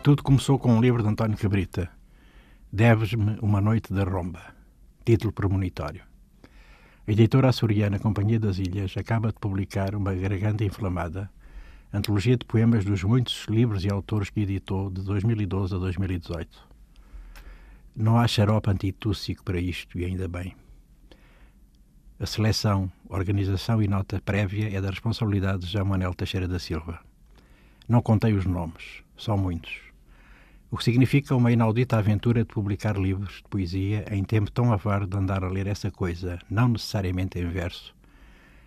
Tudo começou com um livro de António Cabrita, Deves-me uma noite da romba, título premonitório. A editora açoriana Companhia das Ilhas acaba de publicar Uma Garganta Inflamada, antologia de poemas dos muitos livros e autores que editou de 2012 a 2018. Não há xarope antitússico para isto, e ainda bem. A seleção, organização e nota prévia é da responsabilidade de João Manuel Teixeira da Silva. Não contei os nomes, são muitos o que significa uma inaudita aventura de publicar livros de poesia em tempo tão avaro de andar a ler essa coisa, não necessariamente em verso,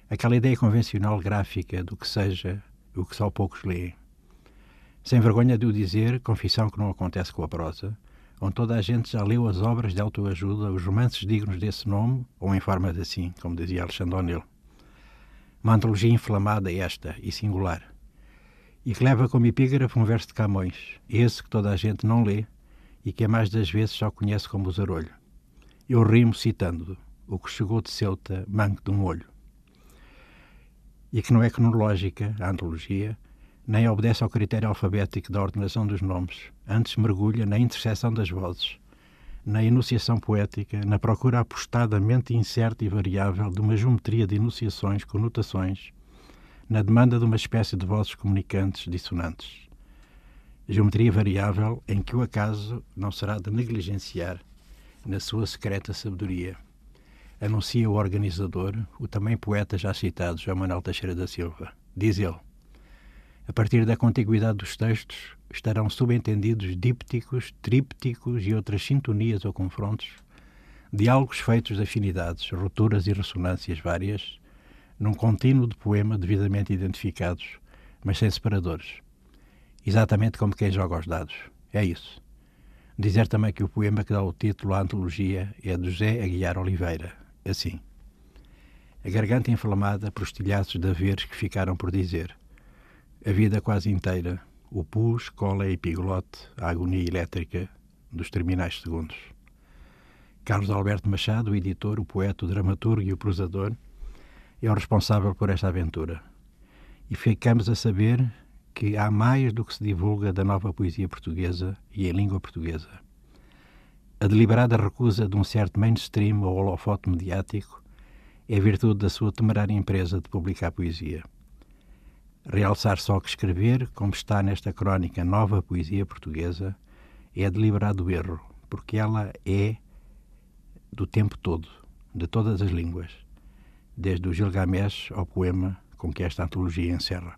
aquela ideia convencional gráfica do que seja o que só poucos leem. Sem vergonha de o dizer, confissão que não acontece com a prosa, onde toda a gente já leu as obras de autoajuda, os romances dignos desse nome, ou em forma de assim, como dizia Alexandre O'Neill. Uma antologia inflamada esta e singular e que leva como epígrafe um verso de Camões, esse que toda a gente não lê e que a mais das vezes só conhece como o zarolho. Eu rimo citando o que chegou de Ceuta, manco de um olho. E que não é cronológica, a antologia, nem obedece ao critério alfabético da ordenação dos nomes, antes mergulha na interseção das vozes, na enunciação poética, na procura apostadamente incerta e variável de uma geometria de enunciações, conotações, na demanda de uma espécie de vozes comunicantes dissonantes. Geometria variável em que o acaso não será de negligenciar na sua secreta sabedoria. Anuncia o organizador, o também poeta já citado João Manuel Teixeira da Silva. Diz ele: A partir da contiguidade dos textos estarão subentendidos dípticos, trípticos e outras sintonias ou confrontos, diálogos feitos de afinidades, rupturas e ressonâncias várias, num contínuo de poema devidamente identificados, mas sem separadores. Exatamente como quem joga aos dados. É isso. Dizer também que o poema que dá o título à antologia é de José Aguiar Oliveira. Assim. A garganta inflamada por estilhaços de haveres que ficaram por dizer. A vida quase inteira, o pus, cola e pigolote, a agonia elétrica dos terminais segundos. Carlos Alberto Machado, o editor, o poeta, o dramaturgo e o prosador, é o responsável por esta aventura. E ficamos a saber que há mais do que se divulga da nova poesia portuguesa e em língua portuguesa. A deliberada recusa de um certo mainstream ou holofote mediático é virtude da sua temerária empresa de publicar poesia. Realçar só que escrever, como está nesta crónica Nova Poesia Portuguesa, é deliberado erro, porque ela é do tempo todo, de todas as línguas desde o Gilgamesh ao poema com que esta antologia encerra.